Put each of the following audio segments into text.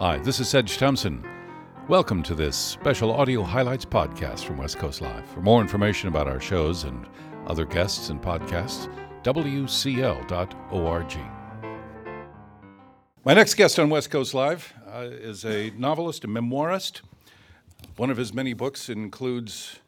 Hi, this is Sedge Thompson. Welcome to this special audio highlights podcast from West Coast Live. For more information about our shows and other guests and podcasts, wcl.org. My next guest on West Coast Live uh, is a novelist, a memoirist. One of his many books includes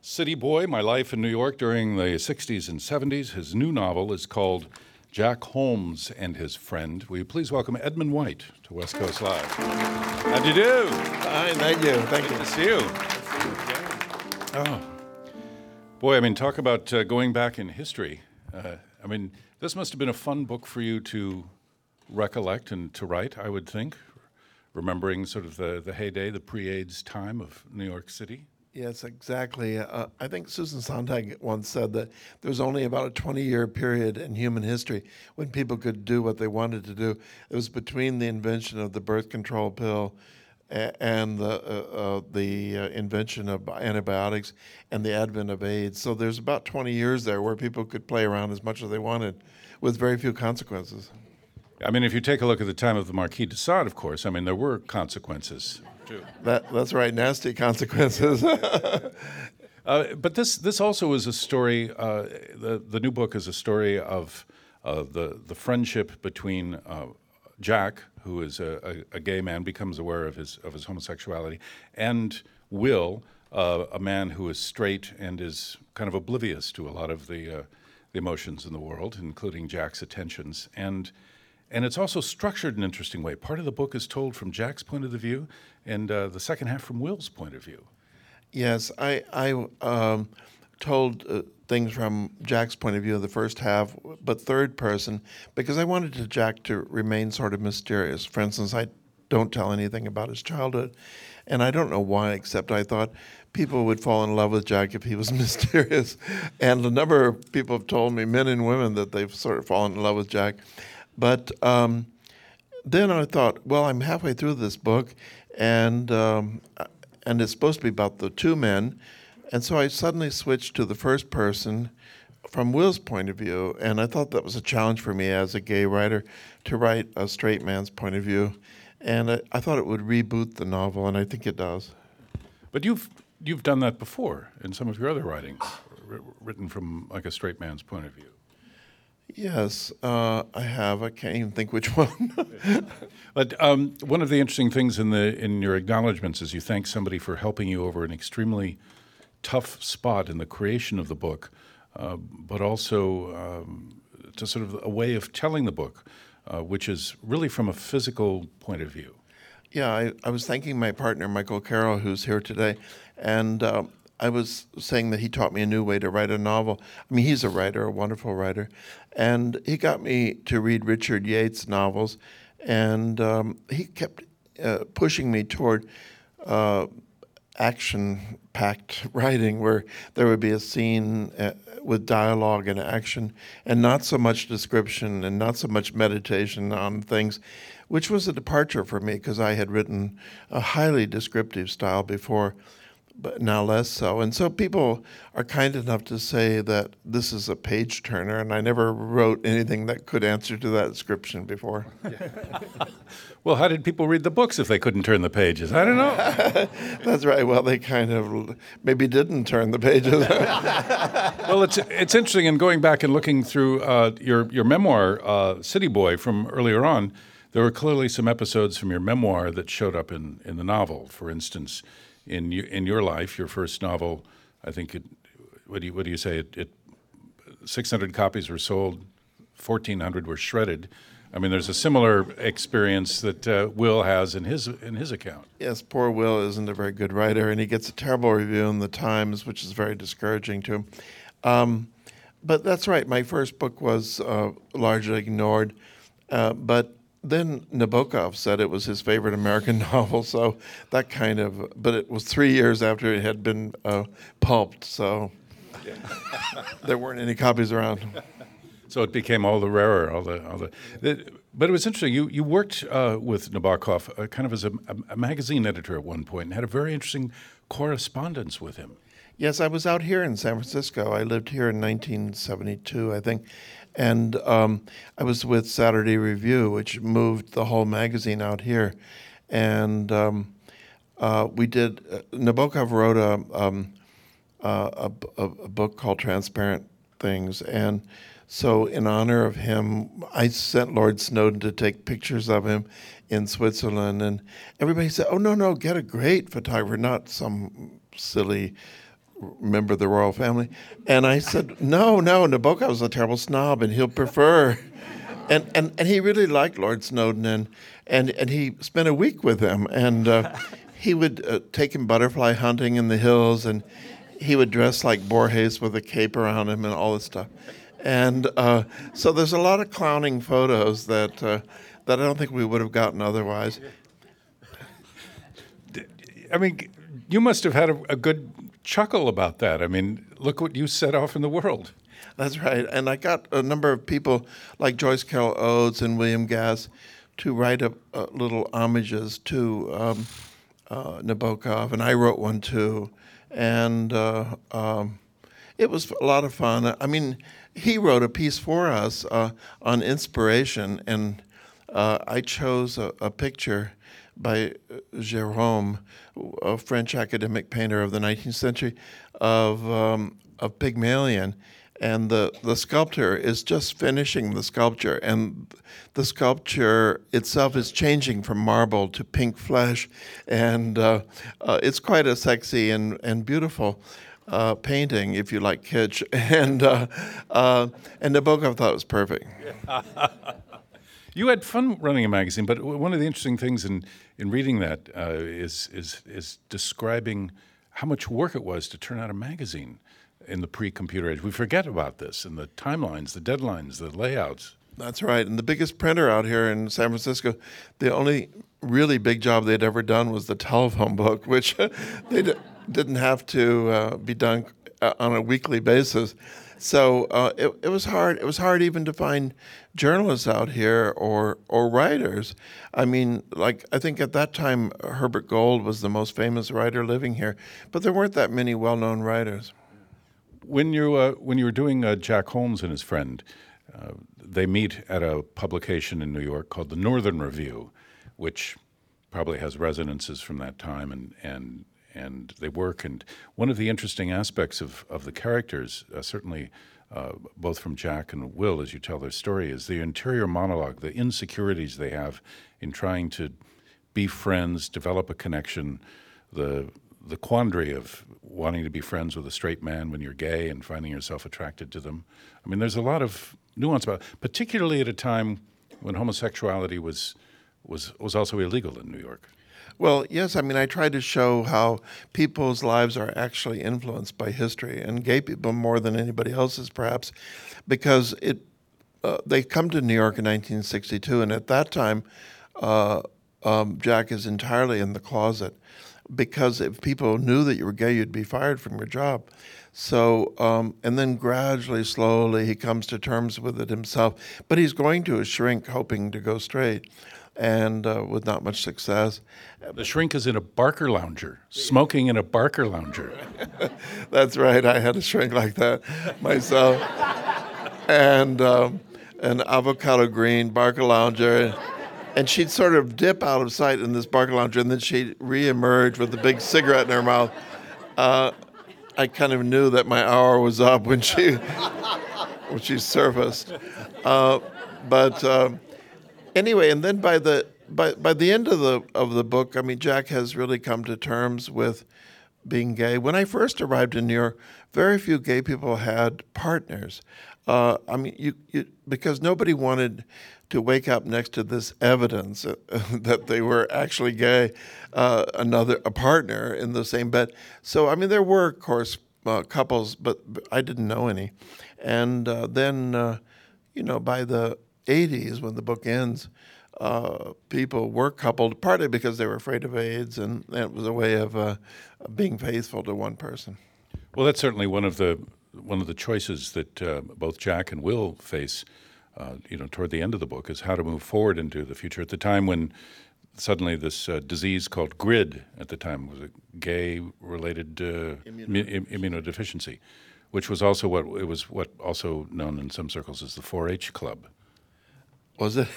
City Boy My Life in New York during the 60s and 70s. His new novel is called Jack Holmes and His Friend. Will you please welcome Edmund White to West Coast Live? How do you do? Fine, thank you. Thank Good you. to see you. Oh, boy, I mean, talk about uh, going back in history. Uh, I mean, this must have been a fun book for you to recollect and to write, I would think, remembering sort of the, the heyday, the pre AIDS time of New York City. Yes, exactly. Uh, I think Susan Sontag once said that there was only about a 20 year period in human history when people could do what they wanted to do. It was between the invention of the birth control pill and the, uh, uh, the uh, invention of antibiotics and the advent of AIDS. So there's about 20 years there where people could play around as much as they wanted with very few consequences. I mean, if you take a look at the time of the Marquis de Sade, of course, I mean, there were consequences too. That, that's right, nasty consequences. Uh, but this this also is a story. Uh, the the new book is a story of uh, the the friendship between uh, Jack, who is a, a, a gay man, becomes aware of his of his homosexuality, and Will, uh, a man who is straight and is kind of oblivious to a lot of the uh, the emotions in the world, including Jack's attentions and. And it's also structured in an interesting way. Part of the book is told from Jack's point of the view, and uh, the second half from Will's point of view. Yes, I I um, told uh, things from Jack's point of view in the first half, but third person because I wanted to Jack to remain sort of mysterious. For instance, I don't tell anything about his childhood, and I don't know why, except I thought people would fall in love with Jack if he was mysterious, and a number of people have told me, men and women, that they've sort of fallen in love with Jack, but. Um, then I thought, well, I'm halfway through this book, and um, and it's supposed to be about the two men, and so I suddenly switched to the first person from Will's point of view, and I thought that was a challenge for me as a gay writer to write a straight man's point of view, and I, I thought it would reboot the novel, and I think it does. But you've you've done that before in some of your other writings, written from like a straight man's point of view. Yes, uh, I have. I can't even think which one. But um, one of the interesting things in the in your acknowledgments is you thank somebody for helping you over an extremely tough spot in the creation of the book, uh, but also um, to sort of a way of telling the book, uh, which is really from a physical point of view. Yeah, I, I was thanking my partner, Michael Carroll, who's here today. And uh, I was saying that he taught me a new way to write a novel. I mean, he's a writer, a wonderful writer. And he got me to read Richard Yates' novels. And um, he kept uh, pushing me toward uh, action packed writing where there would be a scene uh, with dialogue and action and not so much description and not so much meditation on things, which was a departure for me because I had written a highly descriptive style before, but now less so. And so people are kind enough to say that this is a page turner, and I never wrote anything that could answer to that description before. Well, how did people read the books if they couldn't turn the pages? I don't know. That's right. Well, they kind of maybe didn't turn the pages. well, it's it's interesting in going back and looking through uh, your your memoir, uh, City Boy, from earlier on. There were clearly some episodes from your memoir that showed up in, in the novel. For instance, in you, in your life, your first novel, I think it. What do you what do you say? It, it 600 copies were sold, 1,400 were shredded. I mean, there's a similar experience that uh, Will has in his in his account. Yes, poor Will isn't a very good writer, and he gets a terrible review in the Times, which is very discouraging to him. Um, but that's right. My first book was uh, largely ignored, uh, but then Nabokov said it was his favorite American novel, so that kind of. But it was three years after it had been uh, pulped, so there weren't any copies around. So it became all the rarer, all the, all the. the but it was interesting. You you worked uh, with Nabokov uh, kind of as a, a, magazine editor at one point, and had a very interesting correspondence with him. Yes, I was out here in San Francisco. I lived here in 1972, I think, and um, I was with Saturday Review, which moved the whole magazine out here. and um, uh, we did. Uh, Nabokov wrote a, um, uh, a, a book called Transparent Things, and so in honor of him, I sent Lord Snowdon to take pictures of him in Switzerland, and everybody said, "Oh no, no, get a great photographer, not some silly." Member of the royal family. And I said, no, no, Nabokov was a terrible snob and he'll prefer. And, and, and he really liked Lord Snowdon and, and, and he spent a week with him. And uh, he would uh, take him butterfly hunting in the hills and he would dress like Borges with a cape around him and all this stuff. And uh, so there's a lot of clowning photos that, uh, that I don't think we would have gotten otherwise. I mean, you must have had a, a good chuckle about that. I mean, look what you set off in the world. That's right. And I got a number of people like Joyce Carol Oates and William Gass to write up uh, little homages to um, uh, Nabokov, and I wrote one too. And uh, um, it was a lot of fun. I mean, he wrote a piece for us uh, on inspiration, and uh, I chose a, a picture by Gérôme, a French academic painter of the 19th century, of um, of Pygmalion, and the the sculptor is just finishing the sculpture, and the sculpture itself is changing from marble to pink flesh, and uh, uh, it's quite a sexy and and beautiful. Uh, painting, if you like kitsch, and uh, uh, and Nabokov thought it was perfect. You had fun running a magazine, but one of the interesting things in, in reading that uh, is is is describing how much work it was to turn out a magazine in the pre-computer age. We forget about this and the timelines, the deadlines, the layouts. That's right. And the biggest printer out here in San Francisco, the only really big job they'd ever done was the telephone book, which they d- didn't have to uh, be done uh, on a weekly basis. So uh, it, it was hard. It was hard even to find journalists out here or or writers. I mean, like I think at that time Herbert Gold was the most famous writer living here, but there weren't that many well-known writers. When you uh, when you were doing uh, Jack Holmes and his friend, uh, they meet at a publication in New York called the Northern Review, which probably has resonances from that time, and and and they work. And one of the interesting aspects of of the characters, uh, certainly. Uh, both from Jack and Will, as you tell their story, is the interior monologue, the insecurities they have in trying to be friends, develop a connection, the the quandary of wanting to be friends with a straight man when you're gay and finding yourself attracted to them. I mean, there's a lot of nuance about, it, particularly at a time when homosexuality was was was also illegal in New York. Well, yes, I mean, I try to show how people's lives are actually influenced by history, and gay people more than anybody else's, perhaps, because it uh, they come to New York in 1962, and at that time, uh, um, Jack is entirely in the closet because if people knew that you were gay, you'd be fired from your job. So, um, and then gradually, slowly, he comes to terms with it himself. But he's going to a shrink, hoping to go straight, and uh, with not much success. The shrink is in a Barcalounger, smoking in a Barcalounger. That's right. I had a shrink like that myself, and um, an avocado green Barcalounger. And she'd sort of dip out of sight in this Barcalounger, and then she'd reemerge with a big cigarette in her mouth. Uh, I kind of knew that my hour was up when she when she surfaced. Uh, but um, anyway, and then by the by by the end of the of the book, I mean, Jack has really come to terms with being gay. When I first arrived in New York, very few gay people had partners. Uh, I mean, you, you because nobody wanted to wake up next to this evidence uh, that they were actually gay, uh, another a partner in the same bed. So I mean, there were of course uh, couples, but, I didn't know any. And uh, then, uh, you know, by the '80s, when the book ends, uh, people were coupled partly because they were afraid of AIDS, and it was a way of uh, being faithful to one person. Well, that's certainly one of the one of the choices that uh, both Jack and Will face. Uh, you know, toward the end of the book, is how to move forward into the future. At the time when suddenly this uh, disease called GRID, at the time was a gay-related uh, Immuno- immunodeficiency, which was also what it was what also known in some circles as the 4-H club. Was it?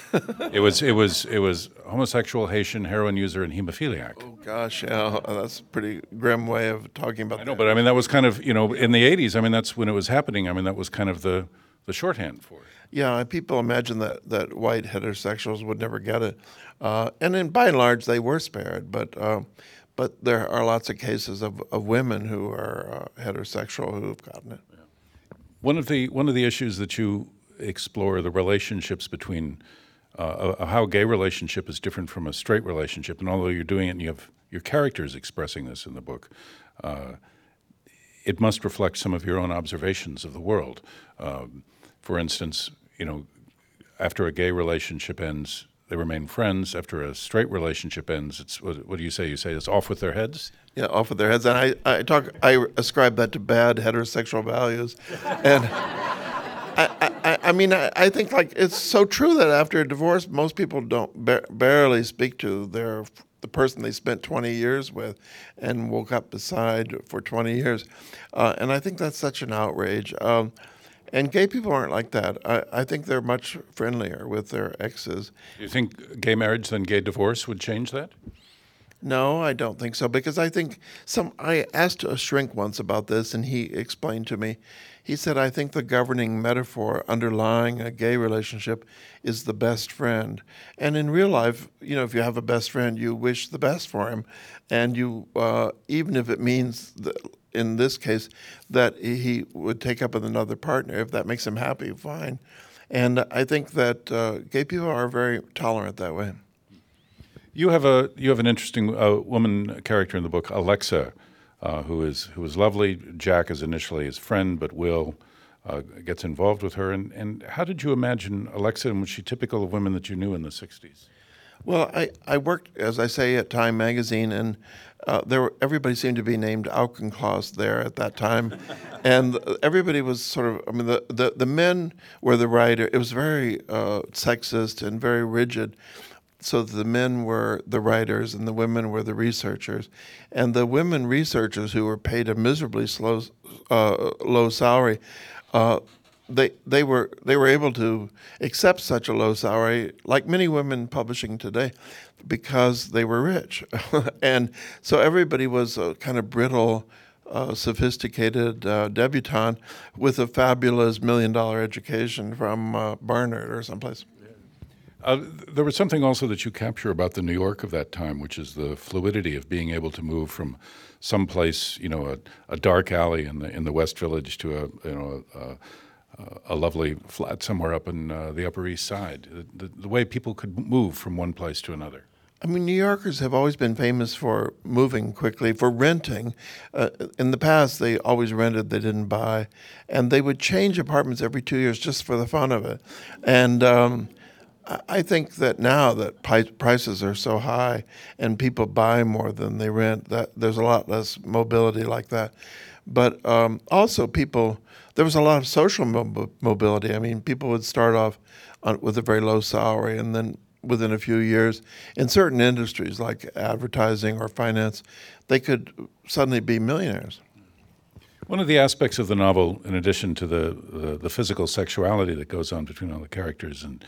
It was it was it was homosexual, Haitian, heroin user, and hemophiliac. oh gosh, yeah, that's a pretty grim way of talking about. I know, but I mean that was kind of you know in the '80s. I mean that's when it was happening. I mean that was kind of the the shorthand for it. Yeah, people imagine that, that white heterosexuals would never get it, uh, and then by and large they were spared. But uh, but there are lots of cases of, of women who are uh, heterosexual who have gotten it. One of the one of the issues that you explore the relationships between uh, how a gay relationship is different from a straight relationship, and although you're doing it, and you have your characters expressing this in the book. Uh, it must reflect some of your own observations of the world. Um, for instance, you know, after a gay relationship ends, they remain friends. After a straight relationship ends, it's what, what do you say? You say it's off with their heads. Yeah, off with their heads. And I, I talk, I ascribe that to bad heterosexual values, and I, I mean, I, I think like it's so true that after a divorce, most people don't ba- barely speak to their the person they spent 20 years with and woke up beside for 20 years, uh, and I think that's such an outrage. Um, and gay people aren't like that. I, I think they're much friendlier with their exes. Do you think gay marriage than gay divorce would change that? No, I don't think so because I think some. I asked a shrink once about this, and he explained to me. He said, "I think the governing metaphor underlying a gay relationship is the best friend, and in real life, you know, if you have a best friend, you wish the best for him, and you, uh, even if it means that." In this case, that he would take up with another partner if that makes him happy, fine. And I think that uh, gay people are very tolerant that way. You have a you have an interesting uh, woman character in the book, Alexa, uh, who is who is lovely. Jack is initially his friend, but Will uh, gets involved with her. And, and how did you imagine Alexa, and was she typical of women that you knew in the '60s? Well, I, I worked, as I say, at Time Magazine, and uh, there were, everybody seemed to be named Auchincloss there at that time, and everybody was sort of. I mean, the, the, the men were the writer. It was very uh, sexist and very rigid. So the men were the writers and the women were the researchers, and the women researchers who were paid a miserably slow, uh, low salary. Uh, they they were they were able to accept such a low salary, like many women publishing today, because they were rich, and so everybody was a kind of brittle, uh, sophisticated uh, debutante with a fabulous million dollar education from uh, Barnard or someplace. Uh, there was something also that you capture about the New York of that time, which is the fluidity of being able to move from someplace, you know, a, a dark alley in the in the West Village to a you know a, a lovely flat somewhere up in uh, the Upper East Side. The, the, way people could move from one place to another. I mean, New Yorkers have always been famous for moving quickly, for renting. Uh, in the past, they always rented, they didn't buy. And they would change apartments every two years just for the fun of it. And um, I think that now that prices are so high and people buy more than they rent, that there's a lot less mobility like that. But um, also, people there was a lot of social mobility. I mean, people would start off on, with a very low salary, and then within a few years, in certain industries like advertising or finance, they could suddenly be millionaires. One of the aspects of the novel, in addition to the, the, the physical sexuality that goes on between all the characters and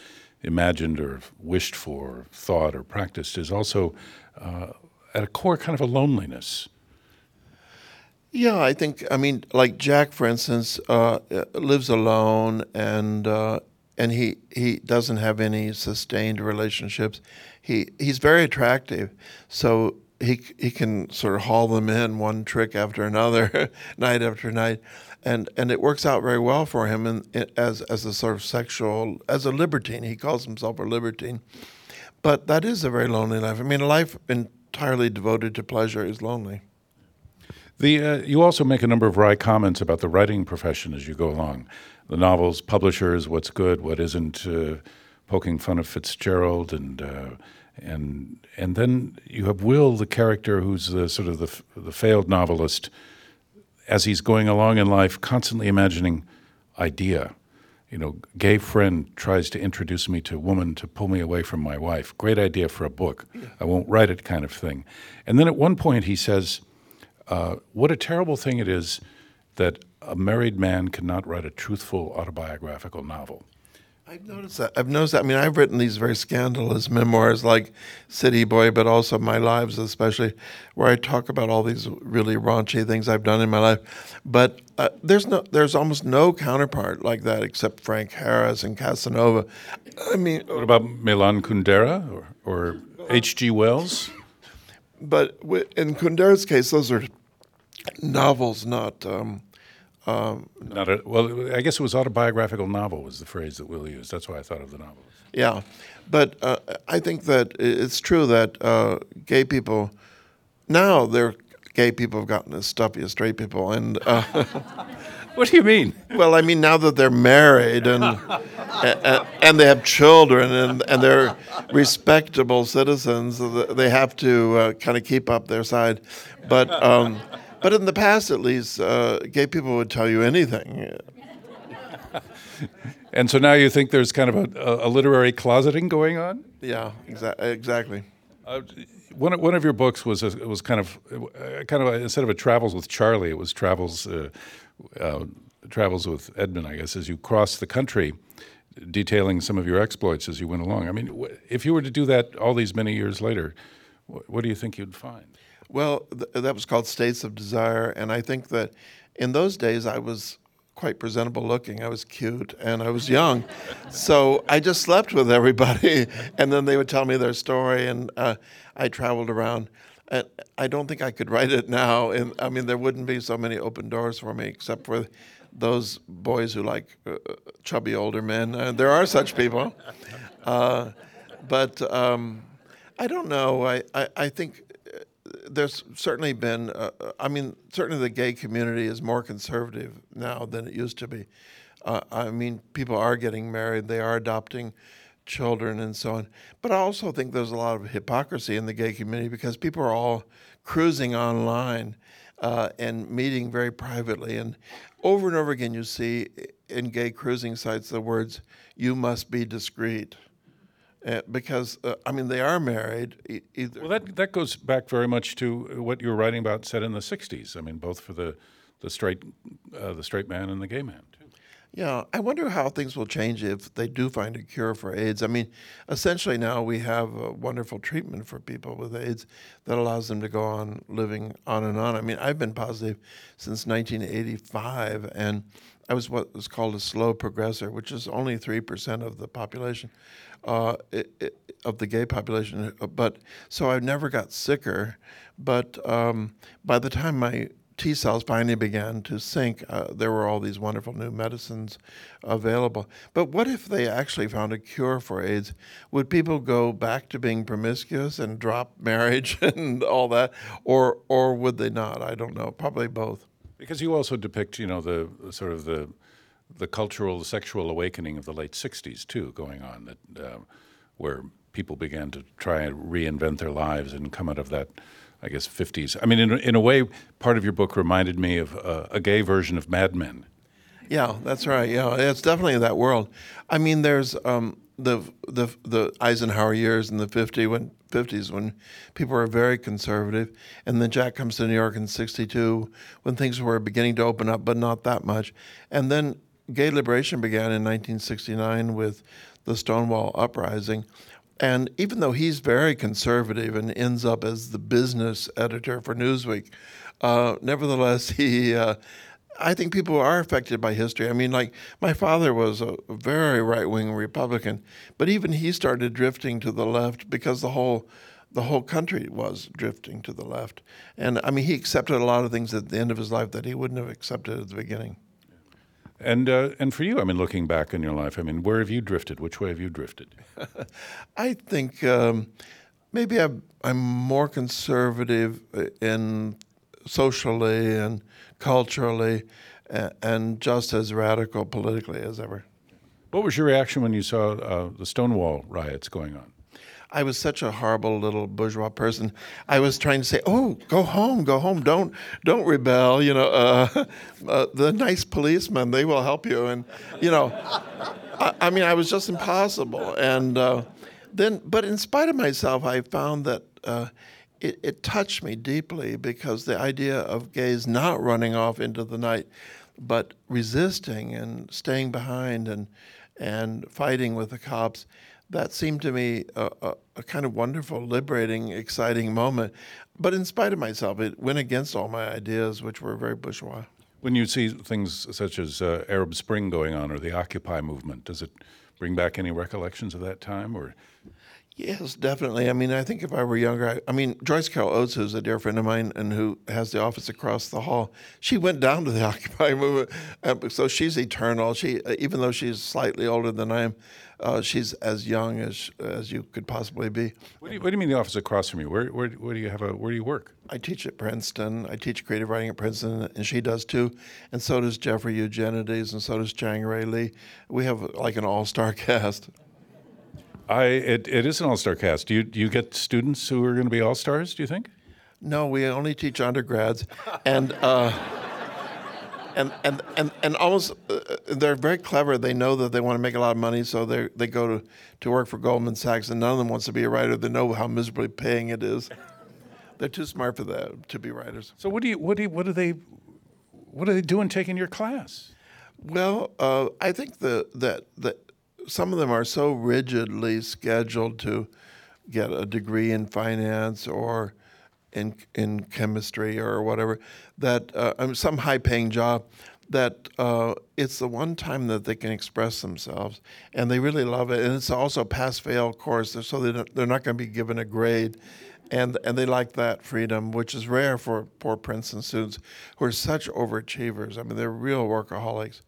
imagined or wished for, or thought or practiced, is also uh, at a core kind of a loneliness. Yeah, I think I mean like Jack, for instance, uh, lives alone and uh, and he he doesn't have any sustained relationships. He he's very attractive, so he he can sort of haul them in one trick after another, night after night, and and it works out very well for him. As as a sort of sexual as a libertine, he calls himself a libertine, but that is a very lonely life. I mean, a life entirely devoted to pleasure is lonely. The, uh, you also make a number of wry comments about the writing profession as you go along. The novels, publishers, what's good, what isn't, uh, poking fun of Fitzgerald, and uh, and and then you have Will, the character who's the sort of the, the failed novelist, as he's going along in life, constantly imagining idea. You know, gay friend tries to introduce me to a woman to pull me away from my wife. Great idea for a book. I won't write it, kind of thing. And then at one point he says uh, what a terrible thing it is that a married man cannot write a truthful autobiographical novel. I've noticed that. I've noticed that. I mean, I've written these very scandalous memoirs like City Boy, but also My Lives, especially, where I talk about all these really raunchy things I've done in my life. But uh, there's no, there's almost no counterpart like that except Frank Harris and Casanova. I mean, What about Milan Kundera or, or H.G. Wells? but in Kundera's case, those are novels, not. Um, Not a, well, I guess it was autobiographical novel was the phrase that Will used. That's why I thought of the novel. Yeah, but uh, I think that it's true that uh, gay people now they're gay people have gotten as stuffy as straight people, and uh, What do you mean? well, I mean now that they're married and and, and they have children and and they're respectable citizens, they have to uh, kind of keep up their side, but. Um, but in the past, at least, uh, gay people would tell you anything. And so now you think there's kind of a, a literary closeting going on? Yeah, exa- exactly. Uh, one of, one of your books was a, was kind of uh, kind of a, instead of a travels with Charlie, it was travels uh, uh, travels with Edmund, I guess, as you cross the country, detailing some of your exploits as you went along. I mean, if you were to do that all these many years later, wh- what do you think you'd find? Well, th- that was called States of Desire, and I think that in those days I was quite presentable looking. I was cute and I was young, so I just slept with everybody, and then they would tell me their story, and uh, I traveled around. And I don't think I could write it now, and I mean there wouldn't be so many open doors for me, except for those boys who like uh, chubby older men. Uh, there are such people, uh, but um, I don't know. I, I, I think uh, there's certainly been, uh, uh, I mean, certainly the gay community is more conservative now than it used to be. Uh, I mean, people are getting married, they are adopting children and so on. But I also think there's a lot of hypocrisy in the gay community because people are all cruising online uh, and meeting very privately. And over and over again, you see in gay cruising sites the words, you must be discreet. Uh, because, uh, I mean, they are married. E- either. Well, that that goes back very much to what you were writing about, set in the '60s. I mean, both for the the straight uh, the straight man and the gay man too. Yeah, I wonder how things will change if they do find a cure for AIDS. I mean, essentially now we have a wonderful treatment for people with AIDS that allows them to go on living on and on. I mean, I've been positive since 1985, and I was what was called a slow progressor, which is only 3% of the population, uh, it, it, of the gay population. But so I never got sicker. But um, by the time my T cells finally began to sink, uh, there were all these wonderful new medicines available. But what if they actually found a cure for AIDS? Would people go back to being promiscuous and drop marriage and all that, or or would they not? I don't know. Probably both. Because you also depict, you know, the, sort of the the cultural, sexual awakening of the late '60s too, going on that uh, where people began to try and reinvent their lives and come out of that, I guess, '50s. I mean, in in a way, part of your book reminded me of uh, a gay version of Mad Men. Yeah, that's right. Yeah, it's definitely that world. I mean, there's um, the the the Eisenhower years in the 50 when 50s when people were very conservative, and then Jack comes to New York in '62 when things were beginning to open up, but not that much. And then gay liberation began in 1969 with the Stonewall uprising. And even though he's very conservative and ends up as the business editor for Newsweek, uh, nevertheless, he uh, I think people are affected by history. I mean, like my father was a very right wing Republican, but even he started drifting to the left because the whole the whole country was drifting to the left. And I mean, he accepted a lot of things at the end of his life that he wouldn't have accepted at the beginning. And uh, and for you, I mean, looking back in your life, I mean, where have you drifted? Which way have you drifted? I think um, maybe I'm, I'm more conservative in socially and culturally, and, and just as radical politically as ever. What was your reaction when you saw uh, the Stonewall riots going on? I was such a horrible little bourgeois person. I was trying to say, "Oh, go home, go home. Don't, don't rebel." You know, uh, uh, the nice policemen they will help you, and you know, I, I mean, I was just impossible. And uh, then, but in spite of myself, I found that uh, it, it touched me deeply because the idea of gays not running off into the night, but resisting and staying behind and and fighting with the cops. That seemed to me a, a, a kind of wonderful, liberating, exciting moment. But in spite of myself, it went against all my ideas, which were very bourgeois. When you see things such as uh, Arab Spring going on or the Occupy movement, does it bring back any recollections of that time? Or Yes, definitely. I mean, I think if I were younger, I, I, mean, Joyce Carol Oates, who's a dear friend of mine and who has the office across the hall, she went down to the Occupy movement, uh, so she's eternal. She, uh, even though she's slightly older than I am, uh, she's as young as as you could possibly be. What do you, what do you mean the office across from you? Where, where, where do you have a where do you work? I teach at Princeton. I teach creative writing at Princeton, and she does too. And so does Jeffrey Eugenides, and so does Chang Rae Lee. We have like an all-star cast. I it, it is an all-star cast. Do you do you get students who are going to be all-stars? Do you think? No, we only teach undergrads, and. Uh, and and and and almost uh, they're very clever. They know that they want to make a lot of money, so they they go to to work for Goldman Sachs, and none of them wants to be a writer. They know how miserably paying it is. They're too smart for that to be writers. So what do you what do you, what do they what are they doing taking your class? Well, uh, I think the, that that some of them are so rigidly scheduled to get a degree in finance or in in chemistry or whatever that uh, some high paying job that uh, it's the one time that they can express themselves and they really love it. And it's also pass fail course so not, they're not going to be given a grade. And and they like that freedom which is rare for poor Princeton students who are such overachievers. I mean they're real workaholics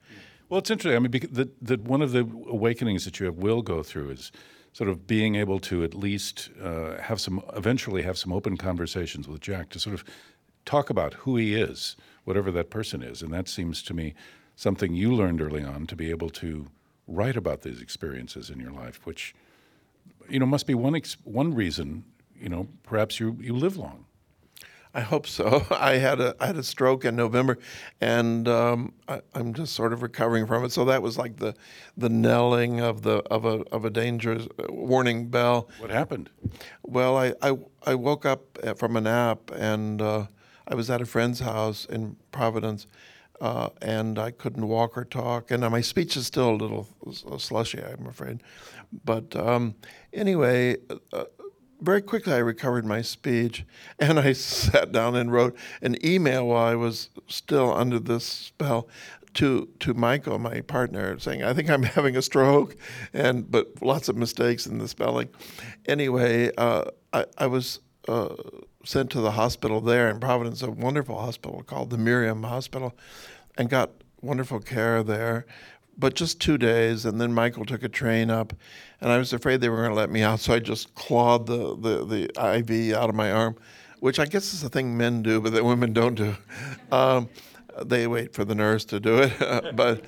well it's interesting I mean that that one of the awakenings that you will go through is sort of being able to at least uh, have some, eventually have some open conversations with Jack to sort of talk about who he is, whatever that person is. And that seems to me something you learned early on to be able to write about these experiences in your life, which, you know, must be one, ex- one reason, you know, perhaps you, you live long. I hope so. I had a I had a stroke in November, and um, I, am just sort of recovering from it. So that was like the the knelling of the of a of a dangerous uh, warning bell. What happened? Well, I I, I woke up uh, from a nap, and uh, I was at a friend's house in Providence. Uh, and I couldn't walk or talk, and my speech is still a little slushy, I'm afraid. But um, anyway, uh, very quickly I recovered my speech and I sat down and wrote an email while I was still under this spell to to Michael, my partner, saying, I think I'm having a stroke and but lots of mistakes in the spelling. Anyway, uh, I, I was uh, sent to the hospital there in Providence, a wonderful hospital called the Miriam Hospital, and got wonderful care there but just two days. And then Michael took a train up, and I was afraid they were going to let me out, so I just clawed the, the, the IV out of my arm, which I guess is a thing men do, but that women don't do. Um, they wait for the nurse to do it. but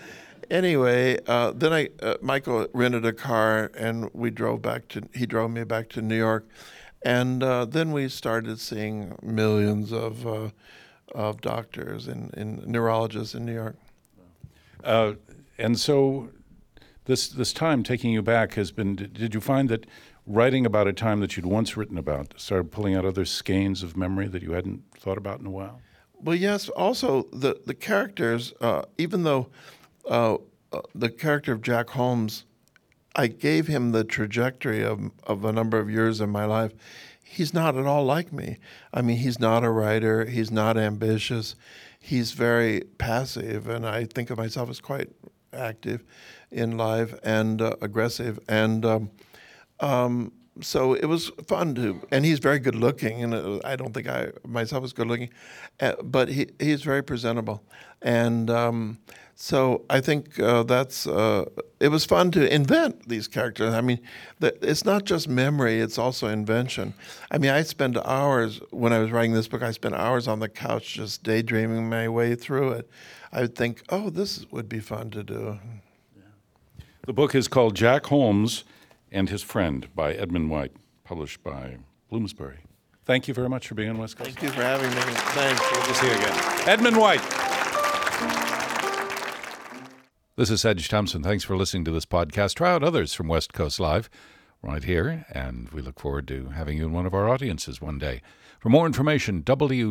anyway, uh, then I uh, Michael rented a car, and we drove back to. He drove me back to New York, and uh, then we started seeing millions of uh, of doctors and, and neurologists in New York. Uh, and so this this time taking you back has been did you find that writing about a time that you'd once written about started pulling out other skeins of memory that you hadn't thought about in a while? Well yes. Also the the characters uh, even though uh, uh, the character of jack holmes i gave him the trajectory of, of a number of years in my life. He's not at all like me. I mean he's not a writer. He's not ambitious. He's very passive and i think of myself as quite active in life and uh, aggressive. And um, um, so it was fun to, and he's very good looking, and uh, I don't think I myself was good looking, uh, but he he's very presentable, and um, so I think uh, that's uh, it was fun to invent these characters. I mean, the, it's not just memory; it's also invention. I mean, I spent hours when I was writing this book. I spent hours on the couch just daydreaming my way through it. I would think, oh, this would be fun to do. The book is called Jack Holmes and His Friend by Edmund White, published by Bloomsbury. Thank you very much for being on West Coast. Thank you for having me. Thanks. Good to see you again. Edmund White. This is Sedge Thompson. Thanks for listening to this podcast. Try out others from West Coast Live right here, and we look forward to having you in one of our audiences one day. For more information, wcl.org.